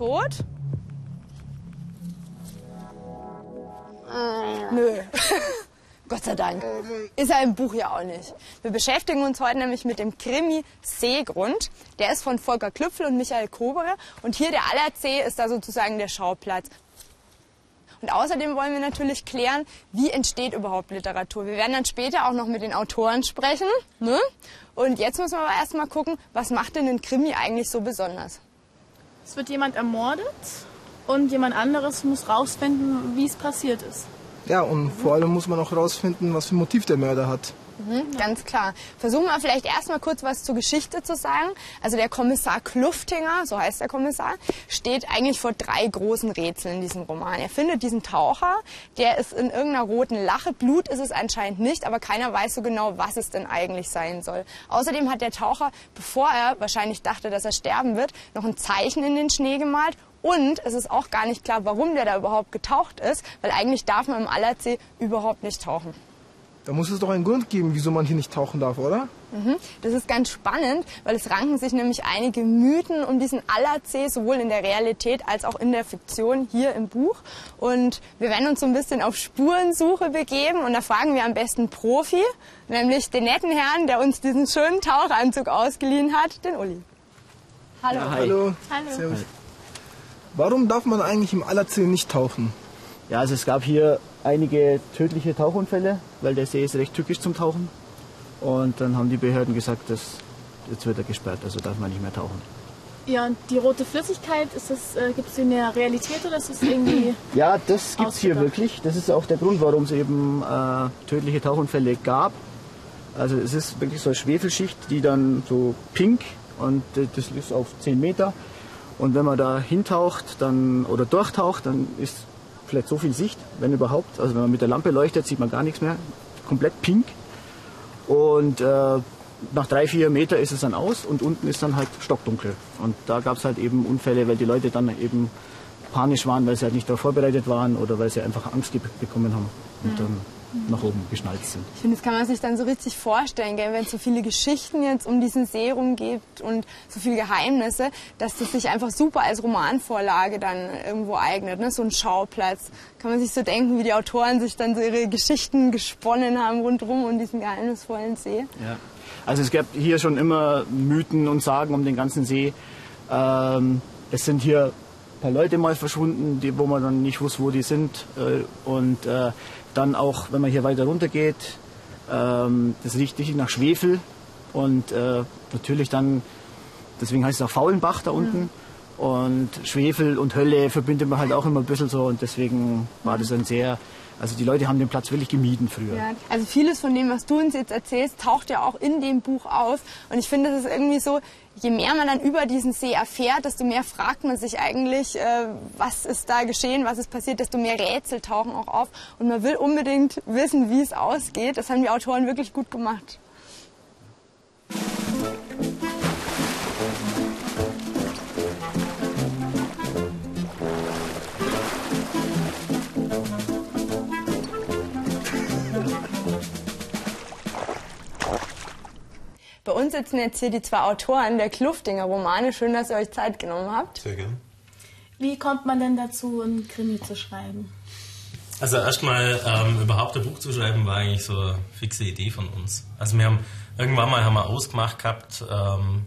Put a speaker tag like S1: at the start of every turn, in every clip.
S1: Tot? Nö. Gott sei Dank. Ist er im Buch ja auch nicht. Wir beschäftigen uns heute nämlich mit dem Krimi Seegrund. Der ist von Volker Klüpfel und Michael Kobere. Und hier der Allersee ist da sozusagen der Schauplatz. Und außerdem wollen wir natürlich klären, wie entsteht überhaupt Literatur. Wir werden dann später auch noch mit den Autoren sprechen. Ne? Und jetzt müssen wir aber erstmal gucken, was macht denn ein Krimi eigentlich so besonders?
S2: Es wird jemand ermordet und jemand anderes muss rausfinden, wie es passiert ist.
S3: Ja, und vor allem muss man auch rausfinden, was für ein Motiv der Mörder hat.
S1: Mhm, ganz klar. Versuchen wir vielleicht erstmal kurz was zur Geschichte zu sagen. Also der Kommissar Kluftinger, so heißt der Kommissar, steht eigentlich vor drei großen Rätseln in diesem Roman. Er findet diesen Taucher, der ist in irgendeiner roten Lache. Blut ist es anscheinend nicht, aber keiner weiß so genau, was es denn eigentlich sein soll. Außerdem hat der Taucher, bevor er wahrscheinlich dachte, dass er sterben wird, noch ein Zeichen in den Schnee gemalt und es ist auch gar nicht klar, warum der da überhaupt getaucht ist, weil eigentlich darf man im Allersee überhaupt nicht tauchen.
S3: Da muss es doch einen Grund geben, wieso man hier nicht tauchen darf, oder?
S1: Mhm. Das ist ganz spannend, weil es ranken sich nämlich einige Mythen um diesen Allersee, sowohl in der Realität als auch in der Fiktion hier im Buch. Und wir werden uns so ein bisschen auf Spurensuche begeben und da fragen wir am besten Profi, nämlich den netten Herrn, der uns diesen schönen Tauchanzug ausgeliehen hat, den Uli.
S3: Hallo. Ja, hallo. Hallo. Servus. Warum darf man eigentlich im Allersee nicht tauchen?
S4: Ja, also es gab hier einige tödliche Tauchunfälle, weil der See ist recht tückisch zum Tauchen. Und dann haben die Behörden gesagt, dass jetzt wird er gesperrt, also darf man nicht mehr tauchen.
S2: Ja, und die rote Flüssigkeit, äh, gibt es in der Realität oder ist es irgendwie.
S4: Ja, das gibt es hier wirklich. Das ist auch der Grund, warum es eben äh, tödliche Tauchunfälle gab. Also es ist wirklich so eine Schwefelschicht, die dann so pink und äh, das ist auf 10 Meter. Und wenn man da hintaucht dann, oder durchtaucht, dann ist vielleicht so viel Sicht, wenn überhaupt. Also wenn man mit der Lampe leuchtet, sieht man gar nichts mehr. Komplett pink. Und äh, nach drei, vier Meter ist es dann aus und unten ist dann halt stockdunkel. Und da gab es halt eben Unfälle, weil die Leute dann eben panisch waren, weil sie halt nicht darauf vorbereitet waren oder weil sie einfach Angst bekommen haben. Und dann nach oben geschnallt sind.
S1: Ich finde, das kann man sich dann so richtig vorstellen, gell? wenn es so viele Geschichten jetzt um diesen See rum gibt und so viele Geheimnisse, dass das sich einfach super als Romanvorlage dann irgendwo eignet, ne? so ein Schauplatz. Kann man sich so denken, wie die Autoren sich dann so ihre Geschichten gesponnen haben rundherum um diesen geheimnisvollen See.
S4: Ja. Also es gab hier schon immer Mythen und Sagen um den ganzen See. Ähm, es sind hier paar Leute mal verschwunden, die, wo man dann nicht wusste, wo die sind. Äh, und äh, dann auch, wenn man hier weiter runter geht, ähm, das riecht richtig nach Schwefel und äh, natürlich dann, deswegen heißt es auch Faulenbach da unten. Und Schwefel und Hölle verbindet man halt auch immer ein bisschen so und deswegen war das ein sehr also die Leute haben den Platz wirklich gemieden früher. Ja,
S1: also vieles von dem, was du uns jetzt erzählst, taucht ja auch in dem Buch auf. Und ich finde, das ist irgendwie so, je mehr man dann über diesen See erfährt, desto mehr fragt man sich eigentlich, äh, was ist da geschehen, was ist passiert, desto mehr Rätsel tauchen auch auf. Und man will unbedingt wissen, wie es ausgeht. Das haben die Autoren wirklich gut gemacht. Bei uns sitzen jetzt hier die zwei Autoren der Kluftinger Romane. Schön, dass ihr euch Zeit genommen habt.
S5: Sehr gerne.
S2: Wie kommt man denn dazu, ein Krimi zu schreiben?
S5: Also erstmal ähm, überhaupt ein Buch zu schreiben war eigentlich so eine fixe Idee von uns. Also wir haben irgendwann mal haben wir ausgemacht gehabt ähm,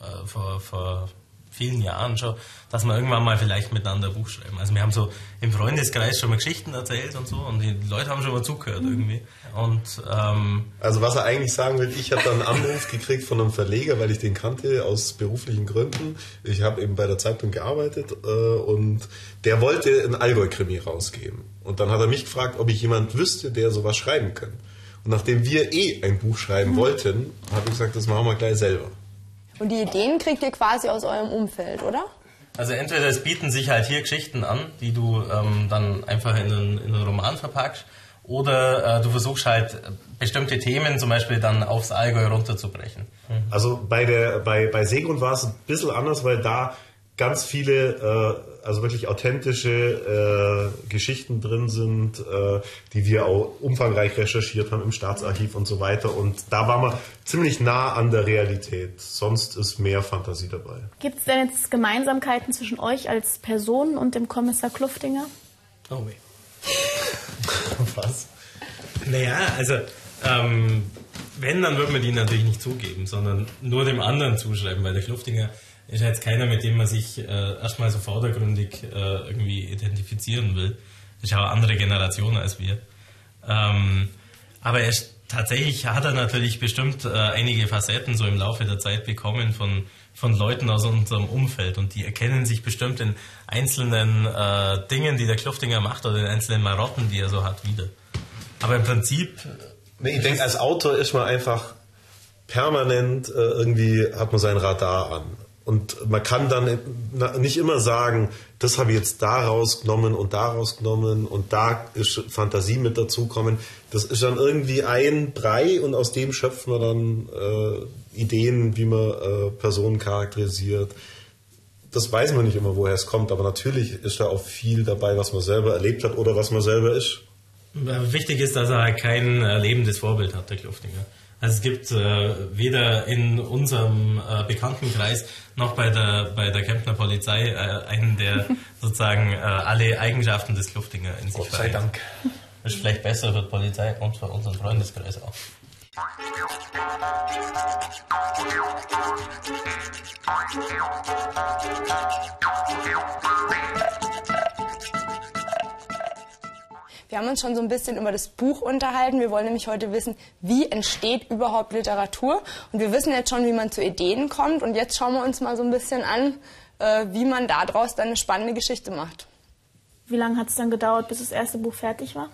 S5: äh, vor, vor vielen Jahren schon, dass wir irgendwann mal vielleicht miteinander ein Buch schreiben. Also wir haben so im Freundeskreis schon mal Geschichten erzählt und so und die Leute haben schon mal zugehört mhm. irgendwie. Und, ähm
S6: also was er eigentlich sagen will, ich habe dann einen Anruf gekriegt von einem Verleger, weil ich den kannte aus beruflichen Gründen. Ich habe eben bei der Zeitung gearbeitet äh, und der wollte ein Allgäu-Krimi rausgeben. Und dann hat er mich gefragt, ob ich jemand wüsste, der sowas schreiben kann. Und nachdem wir eh ein Buch schreiben mhm. wollten, habe ich gesagt, das machen wir gleich selber.
S1: Und die Ideen kriegt ihr quasi aus eurem Umfeld, oder?
S5: Also entweder es bieten sich halt hier Geschichten an, die du ähm, dann einfach in einen, in einen, Roman verpackst, oder äh, du versuchst halt bestimmte Themen zum Beispiel dann aufs Allgäu runterzubrechen.
S6: Mhm. Also bei, der, bei, bei Seegrund war es ein bisschen anders, weil da ganz viele, äh, also wirklich authentische äh, Geschichten drin sind, äh, die wir auch umfangreich recherchiert haben im Staatsarchiv und so weiter. Und da waren wir ziemlich nah an der Realität. Sonst ist mehr Fantasie dabei.
S2: Gibt es denn jetzt Gemeinsamkeiten zwischen euch als Person und dem Kommissar Kluftinger?
S5: Oh weh. Was? Naja, also ähm, wenn, dann würde man die natürlich nicht zugeben, sondern nur dem anderen zuschreiben, weil der Kluftinger ist jetzt keiner, mit dem man sich äh, erstmal so vordergründig äh, irgendwie identifizieren will. Ist ja auch eine andere Generation als wir. Ähm, aber er ist, tatsächlich hat er natürlich bestimmt äh, einige Facetten so im Laufe der Zeit bekommen von, von Leuten aus unserem Umfeld und die erkennen sich bestimmt in einzelnen äh, Dingen, die der Kluftinger macht oder in einzelnen Marotten, die er so hat, wieder. Aber im Prinzip.
S6: Ich denke, als Autor ist man einfach permanent äh, irgendwie hat man sein Radar an. Und man kann dann nicht immer sagen, das habe ich jetzt da rausgenommen und da rausgenommen und da ist Fantasie mit dazukommen. Das ist dann irgendwie ein Brei und aus dem schöpfen wir dann äh, Ideen, wie man äh, Personen charakterisiert. Das weiß man nicht immer, woher es kommt, aber natürlich ist da auch viel dabei, was man selber erlebt hat oder was man selber ist.
S5: Wichtig ist, dass er kein lebendes Vorbild hat, der Kluftinger. Also es gibt äh, weder in unserem äh, Bekanntenkreis noch bei der, bei der Kemptner Polizei äh, einen, der sozusagen äh, alle Eigenschaften des Kluftinger in sich
S6: Gott sei vereint. Dank.
S5: Das ist vielleicht besser für die Polizei und für unseren Freundeskreis auch.
S1: Wir haben uns schon so ein bisschen über das Buch unterhalten. Wir wollen nämlich heute wissen, wie entsteht überhaupt Literatur. Und wir wissen jetzt schon, wie man zu Ideen kommt. Und jetzt schauen wir uns mal so ein bisschen an, äh, wie man daraus dann eine spannende Geschichte macht.
S2: Wie lange hat es dann gedauert, bis das erste Buch fertig war?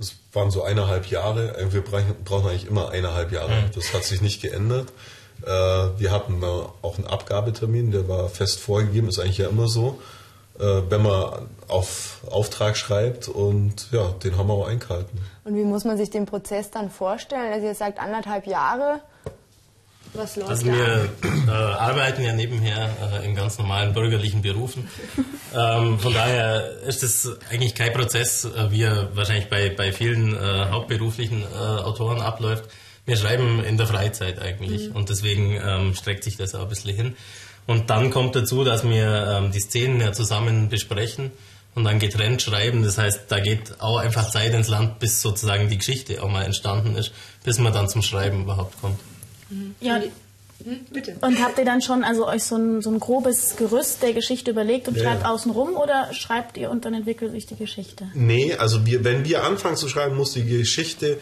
S6: Es waren so eineinhalb Jahre. Wir brauchen eigentlich immer eineinhalb Jahre. Mhm. Das hat sich nicht geändert. Äh, wir hatten auch einen Abgabetermin, der war fest vorgegeben, ist eigentlich ja immer so. Äh, wenn man auf Auftrag schreibt und ja, den haben wir auch eingehalten.
S1: Und wie muss man sich den Prozess dann vorstellen? Also ihr sagt anderthalb Jahre.
S5: Was läuft also wir äh, arbeiten ja nebenher äh, in ganz normalen bürgerlichen Berufen. ähm, von daher ist es eigentlich kein Prozess, äh, wie er wahrscheinlich bei, bei vielen äh, hauptberuflichen äh, Autoren abläuft. Wir schreiben in der Freizeit eigentlich mhm. und deswegen ähm, streckt sich das auch ein bisschen hin. Und dann kommt dazu, dass wir ähm, die Szenen ja zusammen besprechen und dann getrennt schreiben. Das heißt, da geht auch einfach Zeit ins Land, bis sozusagen die Geschichte auch mal entstanden ist, bis man dann zum Schreiben überhaupt kommt.
S2: Ja, hm, Bitte. Und habt ihr dann schon also euch so ein, so ein grobes Gerüst der Geschichte überlegt und ja. schreibt außenrum oder schreibt ihr und dann entwickelt sich die Geschichte?
S6: Nee, also wir, wenn wir anfangen zu schreiben, muss die Geschichte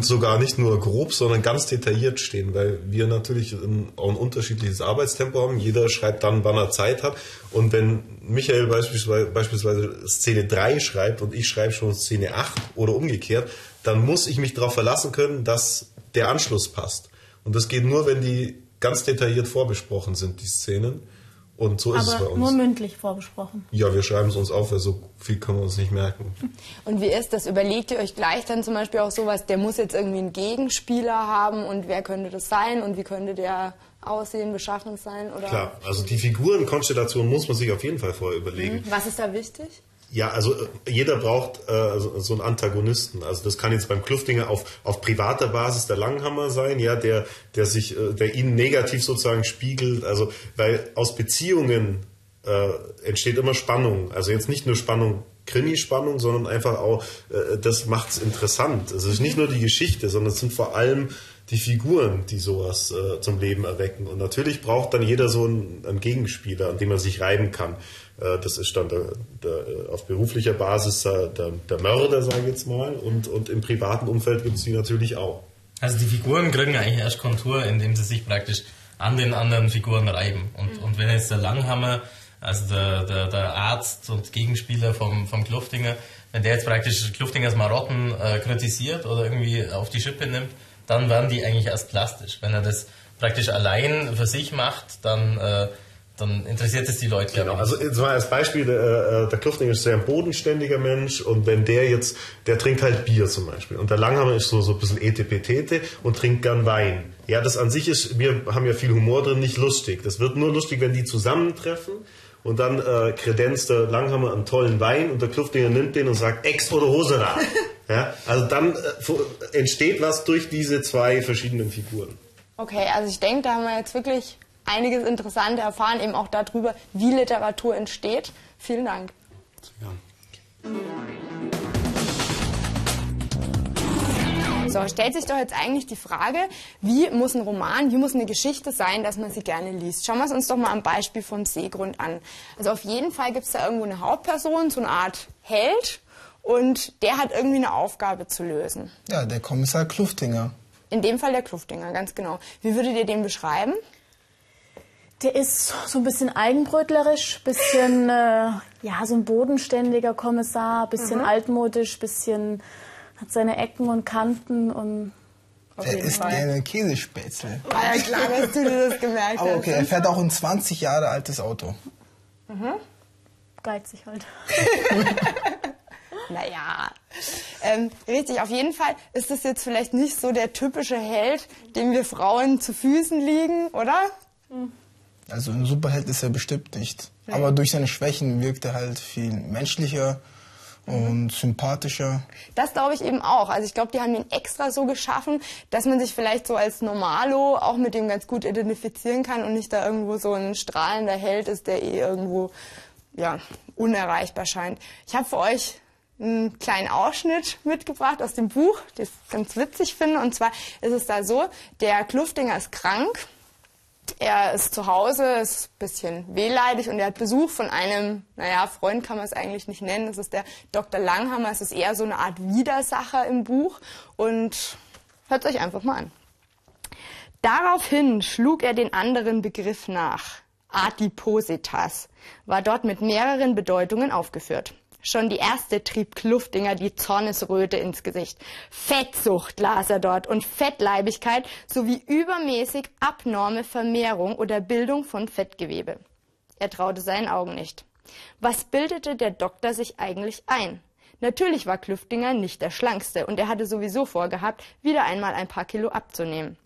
S6: sogar nicht nur grob, sondern ganz detailliert stehen, weil wir natürlich ein, auch ein unterschiedliches Arbeitstempo haben. Jeder schreibt dann, wann er Zeit hat. Und wenn Michael beispielsweise, beispielsweise Szene 3 schreibt und ich schreibe schon Szene 8 oder umgekehrt, dann muss ich mich darauf verlassen können, dass der Anschluss passt. Und das geht nur, wenn die ganz detailliert vorbesprochen sind, die Szenen. Und so ist
S2: Aber
S6: es bei uns.
S2: Nur mündlich vorbesprochen.
S6: Ja, wir schreiben es uns auf, weil so viel können wir uns nicht merken.
S1: Und wie ist das? Überlegt ihr euch gleich dann zum Beispiel auch sowas, der muss jetzt irgendwie einen Gegenspieler haben und wer könnte das sein und wie könnte der aussehen, beschaffen sein? Oder?
S6: Klar, also die Figurenkonstellation muss man sich auf jeden Fall vorher überlegen.
S1: Mhm. Was ist da wichtig?
S6: Ja, also äh, jeder braucht äh, so einen Antagonisten. Also das kann jetzt beim Kluftinger auf, auf privater Basis der Langhammer sein, ja, der, der sich, äh, der ihn negativ sozusagen spiegelt. Also weil aus Beziehungen äh, entsteht immer Spannung. Also jetzt nicht nur Spannung, Krimi-Spannung, sondern einfach auch, äh, das macht es interessant. Also es ist nicht nur die Geschichte, sondern es sind vor allem die Figuren, die sowas äh, zum Leben erwecken. Und natürlich braucht dann jeder so einen, einen Gegenspieler, an dem er sich reiben kann. Äh, das ist dann der, der, auf beruflicher Basis der, der Mörder, sage ich jetzt mal. Und, und im privaten Umfeld gibt es die natürlich auch.
S5: Also die Figuren kriegen eigentlich erst Kontur, indem sie sich praktisch an den anderen Figuren reiben. Und, mhm. und wenn jetzt der Langhammer, also der, der, der Arzt und Gegenspieler vom, vom Kluftinger, wenn der jetzt praktisch Kluftingers Marotten äh, kritisiert oder irgendwie auf die Schippe nimmt, dann werden die eigentlich erst plastisch. Wenn er das praktisch allein für sich macht, dann äh, dann interessiert es die Leute.
S6: Genau, also jetzt mal als Beispiel, der, äh, der Kluftinger ist sehr ein bodenständiger Mensch und wenn der jetzt, der trinkt halt Bier zum Beispiel und der Langhammer ist so, so ein bisschen etepetete und trinkt gern Wein. Ja, das an sich ist, wir haben ja viel Humor drin, nicht lustig. Das wird nur lustig, wenn die zusammentreffen und dann äh, kredenzt der Langhammer einen tollen Wein und der Kluftinger nimmt den und sagt Ex oder Hosera. ja, also dann äh, entsteht was durch diese zwei verschiedenen Figuren.
S1: Okay, also ich denke, da haben wir jetzt wirklich einiges Interessante erfahren, eben auch darüber, wie Literatur entsteht. Vielen Dank. Ja. So, stellt sich doch jetzt eigentlich die Frage, wie muss ein Roman, wie muss eine Geschichte sein, dass man sie gerne liest? Schauen wir es uns doch mal am Beispiel vom Seegrund an. Also auf jeden Fall gibt es da irgendwo eine Hauptperson, so eine Art Held, und der hat irgendwie eine Aufgabe zu lösen.
S3: Ja, der Kommissar Kluftinger.
S1: In dem Fall der Kluftinger, ganz genau. Wie würdet ihr den beschreiben?
S2: Der ist so ein bisschen eigenbrötlerisch, bisschen äh, ja so ein bodenständiger Kommissar, bisschen mhm. altmodisch, bisschen hat seine Ecken und Kanten und
S3: er ist gerne Käsespätzle.
S1: War ja klar, dass du dir das gemerkt
S3: hast. Aber okay, er fährt auch ein 20 Jahre altes Auto.
S2: Mhm. Geizig halt.
S1: naja, ähm, richtig, auf jeden Fall ist das jetzt vielleicht nicht so der typische Held, dem wir Frauen zu Füßen liegen, oder? Mhm.
S3: Also ein Superheld ist er bestimmt nicht. Nee. Aber durch seine Schwächen wirkt er halt viel menschlicher und sympathischer.
S1: Das glaube ich eben auch. Also ich glaube, die haben ihn extra so geschaffen, dass man sich vielleicht so als Normalo auch mit dem ganz gut identifizieren kann und nicht da irgendwo so ein strahlender Held ist, der eh irgendwo ja, unerreichbar scheint. Ich habe für euch einen kleinen Ausschnitt mitgebracht aus dem Buch, das ich ganz witzig finde. Und zwar ist es da so, der Kluftinger ist krank er ist zu Hause, ist ein bisschen wehleidig und er hat Besuch von einem, naja, Freund kann man es eigentlich nicht nennen. Das ist der Dr. Langhammer. Es ist eher so eine Art Widersacher im Buch und hört euch einfach mal an. Daraufhin schlug er den anderen Begriff nach. Adipositas war dort mit mehreren Bedeutungen aufgeführt. Schon die erste trieb Kluftinger die Zornesröte ins Gesicht. Fettsucht las er dort und Fettleibigkeit sowie übermäßig abnorme Vermehrung oder Bildung von Fettgewebe. Er traute seinen Augen nicht. Was bildete der Doktor sich eigentlich ein? Natürlich war Klüftinger nicht der schlankste und er hatte sowieso vorgehabt, wieder einmal ein paar Kilo abzunehmen.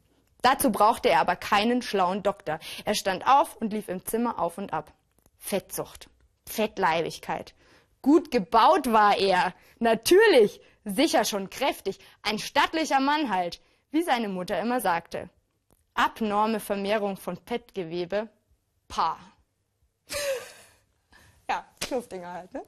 S1: Dazu brauchte er aber keinen schlauen Doktor. Er stand auf und lief im Zimmer auf und ab. Fettsucht. Fettleibigkeit. Gut gebaut war er. Natürlich. Sicher schon kräftig. Ein stattlicher Mann halt. Wie seine Mutter immer sagte. Abnorme Vermehrung von Fettgewebe. Pa. ja, Kluftinger halt, ne?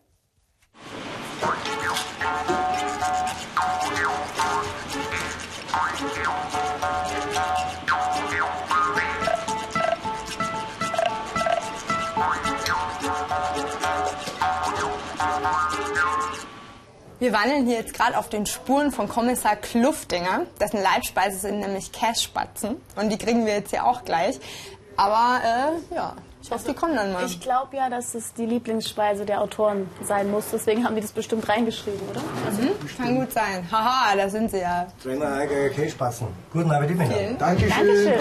S1: Wir wandeln hier jetzt gerade auf den Spuren von Kommissar Kluftinger. Dessen Leibspeise sind nämlich Kässpatzen. Und die kriegen wir jetzt hier auch gleich. Aber äh, ja, ich hoffe, die kommen dann mal.
S2: Ich glaube ja, dass es die Lieblingsspeise der Autoren sein muss. Deswegen haben die das bestimmt reingeschrieben, oder?
S1: Also, mhm, kann gut sein. Haha, da sind sie ja.
S7: Trainer Eiger Kässpatzen. Guten Appetit, Männer.
S3: Dankeschön. Dankeschön.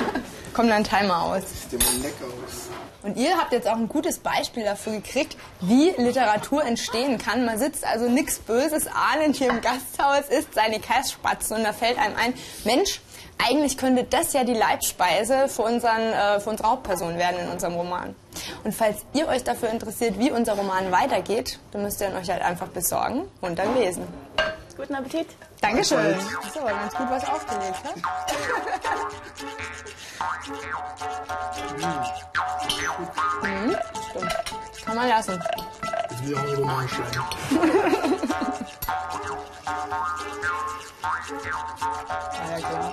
S1: Kommt dann Timer aus.
S3: Das sieht immer lecker aus.
S1: Und ihr habt jetzt auch ein gutes Beispiel dafür gekriegt, wie Literatur entstehen kann. Man sitzt also nichts Böses ahnend hier im Gasthaus, isst seine Kässpatzen und da fällt einem ein, Mensch, eigentlich könnte das ja die Leibspeise für, unseren, äh, für unsere Hauptperson werden in unserem Roman. Und falls ihr euch dafür interessiert, wie unser Roman weitergeht, dann müsst ihr ihn euch halt einfach besorgen und dann lesen.
S2: Guten Appetit.
S1: Dankeschön. Hast aber ganz gut was aufgelegt, ne? mhm, stimmt. Kann man lassen.
S3: Ich will auch einen Roman schreiben.
S1: ja, klar.